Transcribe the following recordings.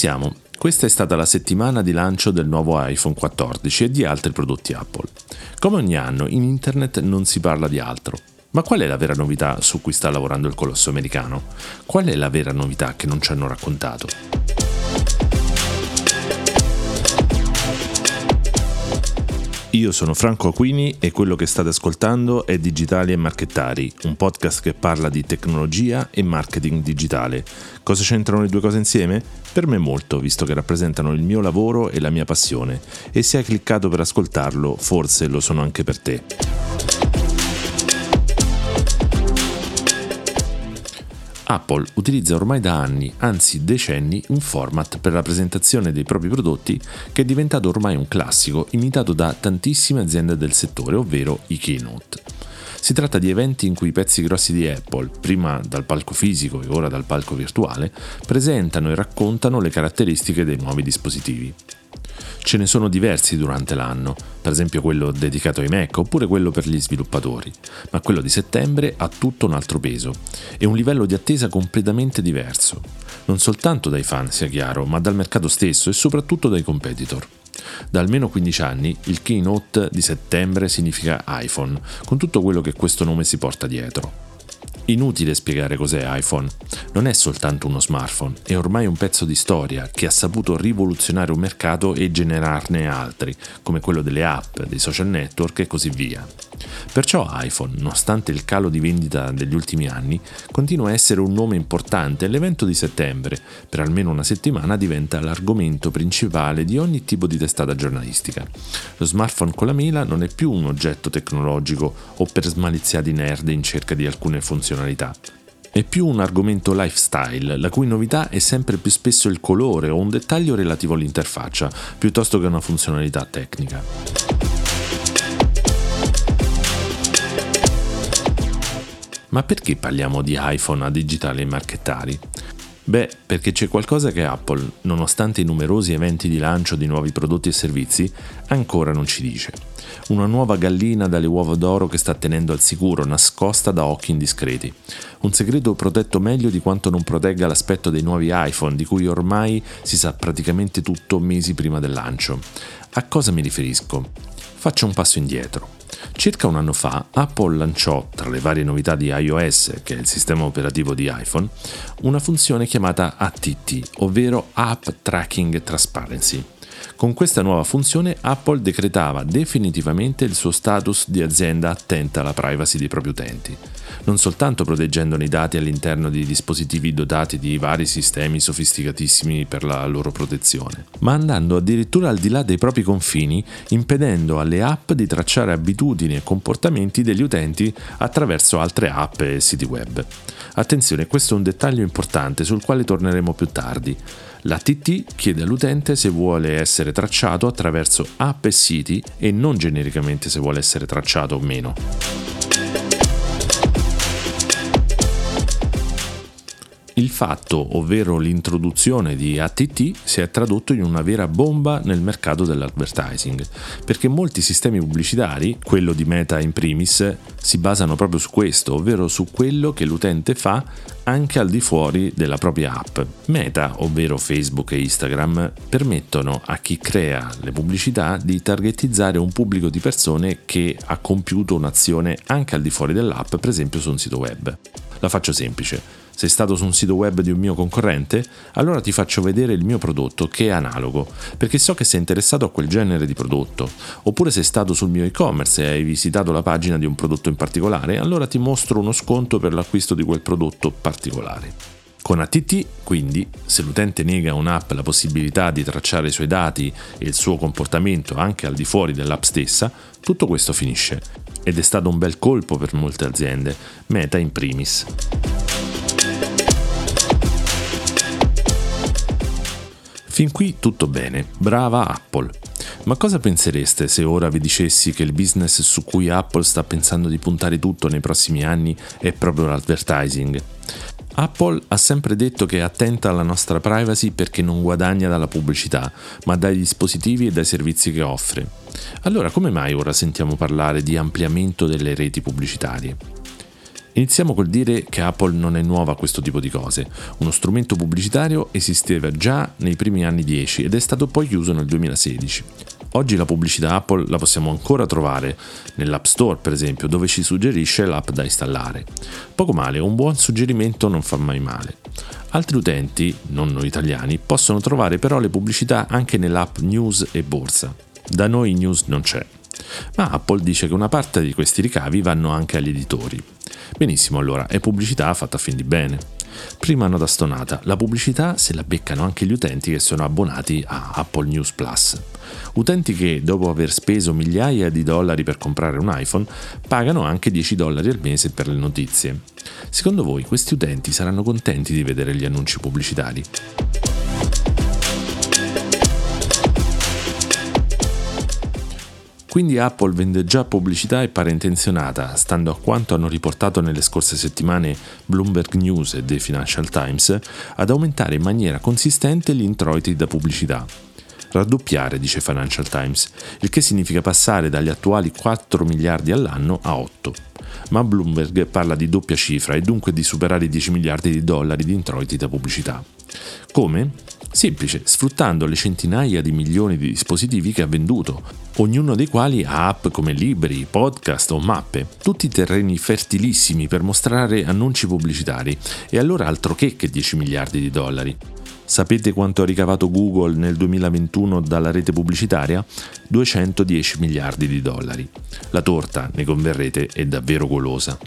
Siamo. Questa è stata la settimana di lancio del nuovo iPhone 14 e di altri prodotti Apple. Come ogni anno, in internet non si parla di altro. Ma qual è la vera novità su cui sta lavorando il colosso americano? Qual è la vera novità che non ci hanno raccontato? Io sono Franco Aquini e quello che state ascoltando è Digitali e Marchettari, un podcast che parla di tecnologia e marketing digitale. Cosa c'entrano le due cose insieme? Per me molto, visto che rappresentano il mio lavoro e la mia passione. E se hai cliccato per ascoltarlo, forse lo sono anche per te. Apple utilizza ormai da anni, anzi decenni, un format per la presentazione dei propri prodotti che è diventato ormai un classico imitato da tantissime aziende del settore, ovvero i keynote. Si tratta di eventi in cui i pezzi grossi di Apple, prima dal palco fisico e ora dal palco virtuale, presentano e raccontano le caratteristiche dei nuovi dispositivi. Ce ne sono diversi durante l'anno, per esempio quello dedicato ai Mac oppure quello per gli sviluppatori, ma quello di settembre ha tutto un altro peso e un livello di attesa completamente diverso, non soltanto dai fan sia chiaro, ma dal mercato stesso e soprattutto dai competitor. Da almeno 15 anni il keynote di settembre significa iPhone, con tutto quello che questo nome si porta dietro. Inutile spiegare cos'è iPhone. Non è soltanto uno smartphone, è ormai un pezzo di storia che ha saputo rivoluzionare un mercato e generarne altri, come quello delle app, dei social network e così via. Perciò iPhone, nonostante il calo di vendita degli ultimi anni, continua a essere un nome importante e l'evento di settembre, per almeno una settimana, diventa l'argomento principale di ogni tipo di testata giornalistica. Lo smartphone con la mela non è più un oggetto tecnologico o per smaliziati nerd in cerca di alcune funzionalità. È più un argomento lifestyle, la cui novità è sempre più spesso il colore o un dettaglio relativo all'interfaccia, piuttosto che una funzionalità tecnica. Ma perché parliamo di iPhone a digitali e marchettari? Beh, perché c'è qualcosa che Apple, nonostante i numerosi eventi di lancio di nuovi prodotti e servizi, ancora non ci dice. Una nuova gallina dalle uova d'oro che sta tenendo al sicuro, nascosta da occhi indiscreti. Un segreto protetto meglio di quanto non protegga l'aspetto dei nuovi iPhone, di cui ormai si sa praticamente tutto mesi prima del lancio. A cosa mi riferisco? Faccio un passo indietro. Circa un anno fa Apple lanciò, tra le varie novità di iOS, che è il sistema operativo di iPhone, una funzione chiamata ATT, ovvero App Tracking Transparency. Con questa nuova funzione Apple decretava definitivamente il suo status di azienda attenta alla privacy dei propri utenti non soltanto proteggendone i dati all'interno di dispositivi dotati di vari sistemi sofisticatissimi per la loro protezione, ma andando addirittura al di là dei propri confini, impedendo alle app di tracciare abitudini e comportamenti degli utenti attraverso altre app e siti web. Attenzione, questo è un dettaglio importante sul quale torneremo più tardi. La TT chiede all'utente se vuole essere tracciato attraverso app e siti e non genericamente se vuole essere tracciato o meno. Il fatto, ovvero l'introduzione di ATT, si è tradotto in una vera bomba nel mercato dell'advertising, perché molti sistemi pubblicitari, quello di Meta in primis, si basano proprio su questo, ovvero su quello che l'utente fa anche al di fuori della propria app. Meta, ovvero Facebook e Instagram, permettono a chi crea le pubblicità di targetizzare un pubblico di persone che ha compiuto un'azione anche al di fuori dell'app, per esempio su un sito web. La faccio semplice sei stato su un sito web di un mio concorrente? Allora ti faccio vedere il mio prodotto che è analogo, perché so che sei interessato a quel genere di prodotto. Oppure sei stato sul mio e-commerce e hai visitato la pagina di un prodotto in particolare, allora ti mostro uno sconto per l'acquisto di quel prodotto particolare. Con ATT, quindi, se l'utente nega a un'app la possibilità di tracciare i suoi dati e il suo comportamento anche al di fuori dell'app stessa, tutto questo finisce. Ed è stato un bel colpo per molte aziende, Meta in primis. Fin qui tutto bene, brava Apple. Ma cosa pensereste se ora vi dicessi che il business su cui Apple sta pensando di puntare tutto nei prossimi anni è proprio l'advertising? Apple ha sempre detto che è attenta alla nostra privacy perché non guadagna dalla pubblicità, ma dai dispositivi e dai servizi che offre. Allora come mai ora sentiamo parlare di ampliamento delle reti pubblicitarie? Iniziamo col dire che Apple non è nuova a questo tipo di cose. Uno strumento pubblicitario esisteva già nei primi anni 10 ed è stato poi chiuso nel 2016. Oggi la pubblicità Apple la possiamo ancora trovare nell'App Store, per esempio, dove ci suggerisce l'app da installare. Poco male, un buon suggerimento non fa mai male. Altri utenti, non noi italiani, possono trovare però le pubblicità anche nell'app News e Borsa. Da noi News non c'è. Ma Apple dice che una parte di questi ricavi vanno anche agli editori. Benissimo, allora, è pubblicità fatta a fin di bene. Prima nota stonata, la pubblicità se la beccano anche gli utenti che sono abbonati a Apple News Plus. Utenti che, dopo aver speso migliaia di dollari per comprare un iPhone, pagano anche 10 dollari al mese per le notizie. Secondo voi questi utenti saranno contenti di vedere gli annunci pubblicitari? Quindi Apple vende già pubblicità e pare intenzionata, stando a quanto hanno riportato nelle scorse settimane Bloomberg News e The Financial Times, ad aumentare in maniera consistente gli introiti da pubblicità. Raddoppiare, dice Financial Times, il che significa passare dagli attuali 4 miliardi all'anno a 8. Ma Bloomberg parla di doppia cifra e dunque di superare i 10 miliardi di dollari di introiti da pubblicità. Come? Semplice, sfruttando le centinaia di milioni di dispositivi che ha venduto, ognuno dei quali ha app come libri, podcast o mappe, tutti terreni fertilissimi per mostrare annunci pubblicitari, e allora altro che che 10 miliardi di dollari. Sapete quanto ha ricavato Google nel 2021 dalla rete pubblicitaria? 210 miliardi di dollari. La torta, ne converrete, è davvero golosa.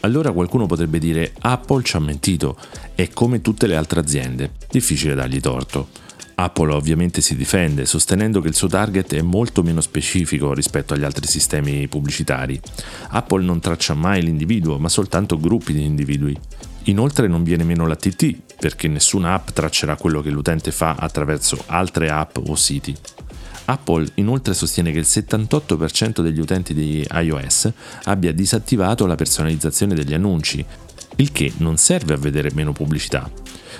Allora qualcuno potrebbe dire Apple ci ha mentito, è come tutte le altre aziende, difficile dargli torto. Apple ovviamente si difende, sostenendo che il suo target è molto meno specifico rispetto agli altri sistemi pubblicitari. Apple non traccia mai l'individuo, ma soltanto gruppi di individui. Inoltre non viene meno l'ATT, perché nessuna app traccerà quello che l'utente fa attraverso altre app o siti. Apple inoltre sostiene che il 78% degli utenti di iOS abbia disattivato la personalizzazione degli annunci, il che non serve a vedere meno pubblicità,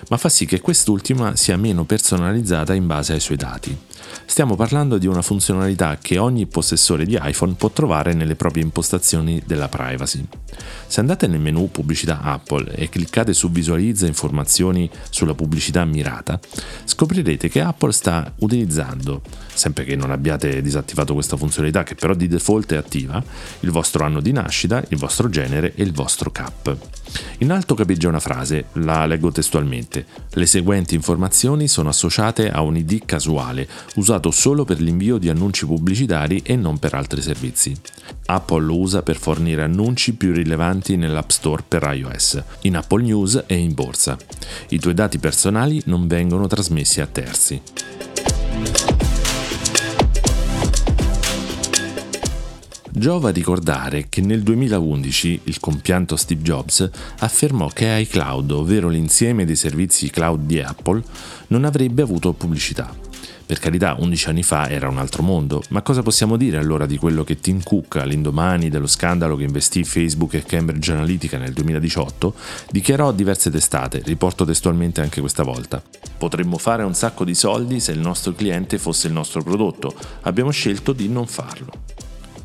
ma fa sì che quest'ultima sia meno personalizzata in base ai suoi dati. Stiamo parlando di una funzionalità che ogni possessore di iPhone può trovare nelle proprie impostazioni della privacy. Se andate nel menu pubblicità Apple e cliccate su visualizza informazioni sulla pubblicità mirata, scoprirete che Apple sta utilizzando, sempre che non abbiate disattivato questa funzionalità che però di default è attiva, il vostro anno di nascita, il vostro genere e il vostro CAP. In alto capeggia una frase, la leggo testualmente. Le seguenti informazioni sono associate a un ID casuale, usato solo per l'invio di annunci pubblicitari e non per altri servizi. Apple lo usa per fornire annunci più rilevanti nell'App Store per iOS, in Apple News e in borsa. I tuoi dati personali non vengono trasmessi a terzi. Giova ricordare che nel 2011 il compianto Steve Jobs affermò che iCloud, ovvero l'insieme dei servizi cloud di Apple, non avrebbe avuto pubblicità. Per carità, 11 anni fa era un altro mondo, ma cosa possiamo dire allora di quello che Tim Cook, all'indomani dello scandalo che investì Facebook e Cambridge Analytica nel 2018, dichiarò a diverse testate, riporto testualmente anche questa volta. Potremmo fare un sacco di soldi se il nostro cliente fosse il nostro prodotto, abbiamo scelto di non farlo.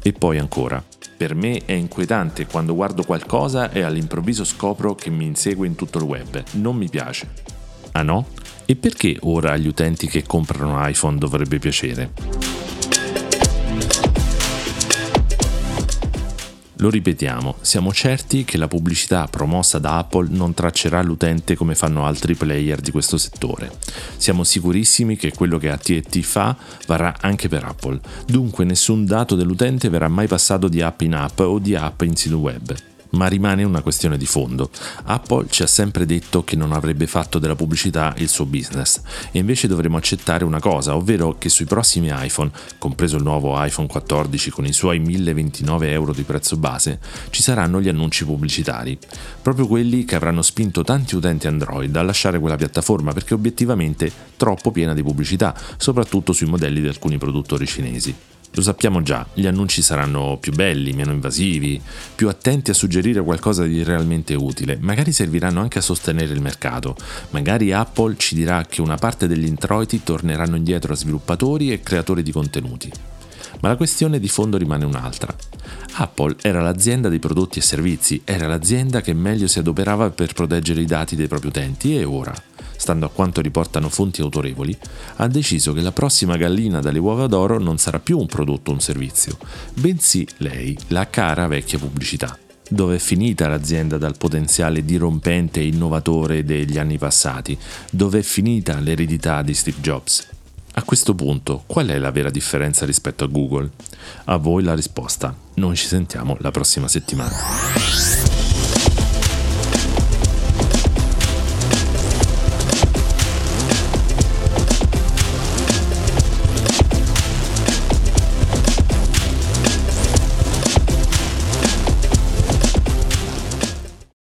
E poi ancora, per me è inquietante quando guardo qualcosa e all'improvviso scopro che mi insegue in tutto il web. Non mi piace. Ah no? E perché ora agli utenti che comprano iPhone dovrebbe piacere? Lo ripetiamo, siamo certi che la pubblicità promossa da Apple non traccerà l'utente come fanno altri player di questo settore. Siamo sicurissimi che quello che AT&T fa varrà anche per Apple, dunque nessun dato dell'utente verrà mai passato di app in app o di app in sito web ma rimane una questione di fondo. Apple ci ha sempre detto che non avrebbe fatto della pubblicità il suo business e invece dovremo accettare una cosa, ovvero che sui prossimi iPhone, compreso il nuovo iPhone 14 con i suoi 1029 euro di prezzo base, ci saranno gli annunci pubblicitari, proprio quelli che avranno spinto tanti utenti Android a lasciare quella piattaforma perché obiettivamente troppo piena di pubblicità, soprattutto sui modelli di alcuni produttori cinesi. Lo sappiamo già, gli annunci saranno più belli, meno invasivi, più attenti a suggerire qualcosa di realmente utile, magari serviranno anche a sostenere il mercato, magari Apple ci dirà che una parte degli introiti torneranno indietro a sviluppatori e creatori di contenuti. Ma la questione di fondo rimane un'altra. Apple era l'azienda dei prodotti e servizi, era l'azienda che meglio si adoperava per proteggere i dati dei propri utenti e ora, stando a quanto riportano fonti autorevoli, ha deciso che la prossima gallina dalle uova d'oro non sarà più un prodotto o un servizio, bensì lei, la cara vecchia pubblicità. Dove è finita l'azienda dal potenziale dirompente e innovatore degli anni passati? Dove è finita l'eredità di Steve Jobs? A questo punto, qual è la vera differenza rispetto a Google? A voi la risposta. Noi ci sentiamo la prossima settimana.